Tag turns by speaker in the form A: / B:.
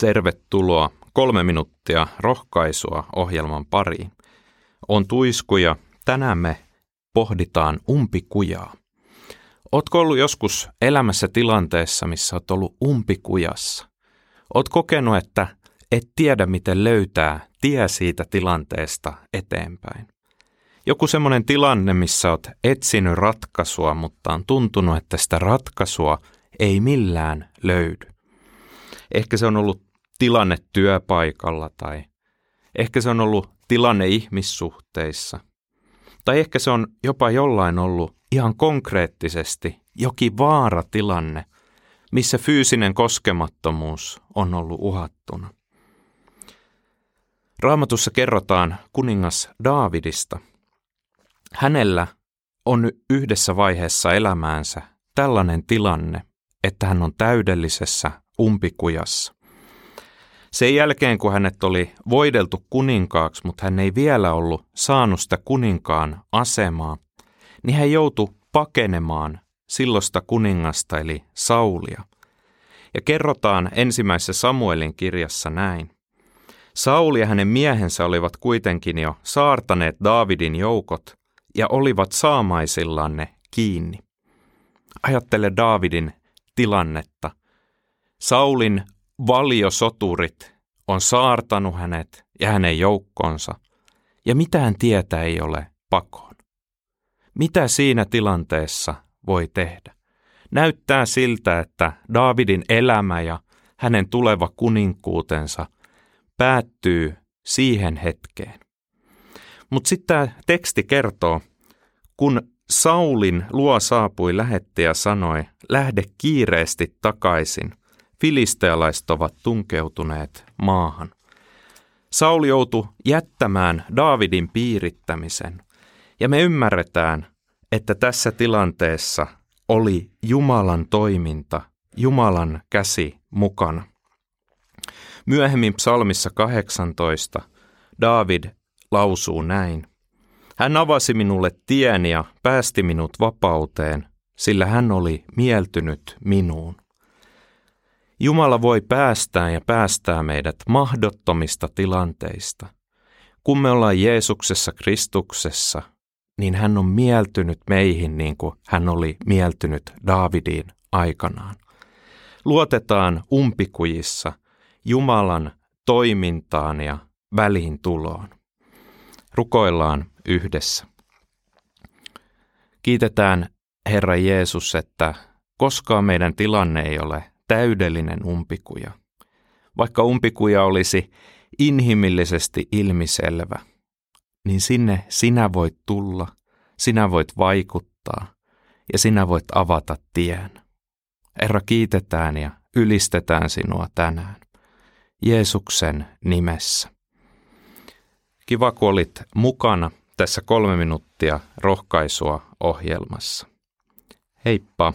A: Tervetuloa kolme minuuttia rohkaisua ohjelman pariin. On tuiskuja. Tänään me pohditaan umpikujaa. Ootko ollut joskus elämässä tilanteessa, missä oot ollut umpikujassa? Oot kokenut, että et tiedä, miten löytää tie siitä tilanteesta eteenpäin. Joku semmoinen tilanne, missä oot etsinyt ratkaisua, mutta on tuntunut, että sitä ratkaisua ei millään löydy. Ehkä se on ollut tilanne työpaikalla tai ehkä se on ollut tilanne ihmissuhteissa. Tai ehkä se on jopa jollain ollut ihan konkreettisesti jokin vaaratilanne, missä fyysinen koskemattomuus on ollut uhattuna. Raamatussa kerrotaan kuningas Daavidista. Hänellä on yhdessä vaiheessa elämäänsä tällainen tilanne, että hän on täydellisessä umpikujassa. Sen jälkeen, kun hänet oli voideltu kuninkaaksi, mutta hän ei vielä ollut saanut sitä kuninkaan asemaa, niin hän joutui pakenemaan silloista kuningasta eli Saulia. Ja kerrotaan ensimmäisessä Samuelin kirjassa näin. Sauli ja hänen miehensä olivat kuitenkin jo saartaneet Daavidin joukot ja olivat saamaisillanne kiinni. Ajattele Daavidin tilannetta. Saulin valiosoturit on saartanut hänet ja hänen joukkonsa, ja mitään tietä ei ole pakoon. Mitä siinä tilanteessa voi tehdä? Näyttää siltä, että Daavidin elämä ja hänen tuleva kuninkuutensa päättyy siihen hetkeen. Mutta sitten tämä teksti kertoo, kun Saulin luo saapui lähetti ja sanoi, lähde kiireesti takaisin, filistealaiset ovat tunkeutuneet maahan. Sauli joutui jättämään Daavidin piirittämisen, ja me ymmärretään, että tässä tilanteessa oli Jumalan toiminta, Jumalan käsi mukana. Myöhemmin psalmissa 18 David lausuu näin. Hän avasi minulle tien ja päästi minut vapauteen, sillä hän oli mieltynyt minuun. Jumala voi päästää ja päästää meidät mahdottomista tilanteista. Kun me ollaan Jeesuksessa Kristuksessa, niin hän on mieltynyt meihin niin kuin hän oli mieltynyt Daavidiin aikanaan. Luotetaan umpikujissa Jumalan toimintaan ja väliintuloon. Rukoillaan yhdessä. Kiitetään Herra Jeesus, että koskaan meidän tilanne ei ole täydellinen umpikuja. Vaikka umpikuja olisi inhimillisesti ilmiselvä, niin sinne sinä voit tulla, sinä voit vaikuttaa ja sinä voit avata tien. Herra, kiitetään ja ylistetään sinua tänään. Jeesuksen nimessä. Kiva, kun olit mukana tässä kolme minuuttia rohkaisua ohjelmassa. Heippa!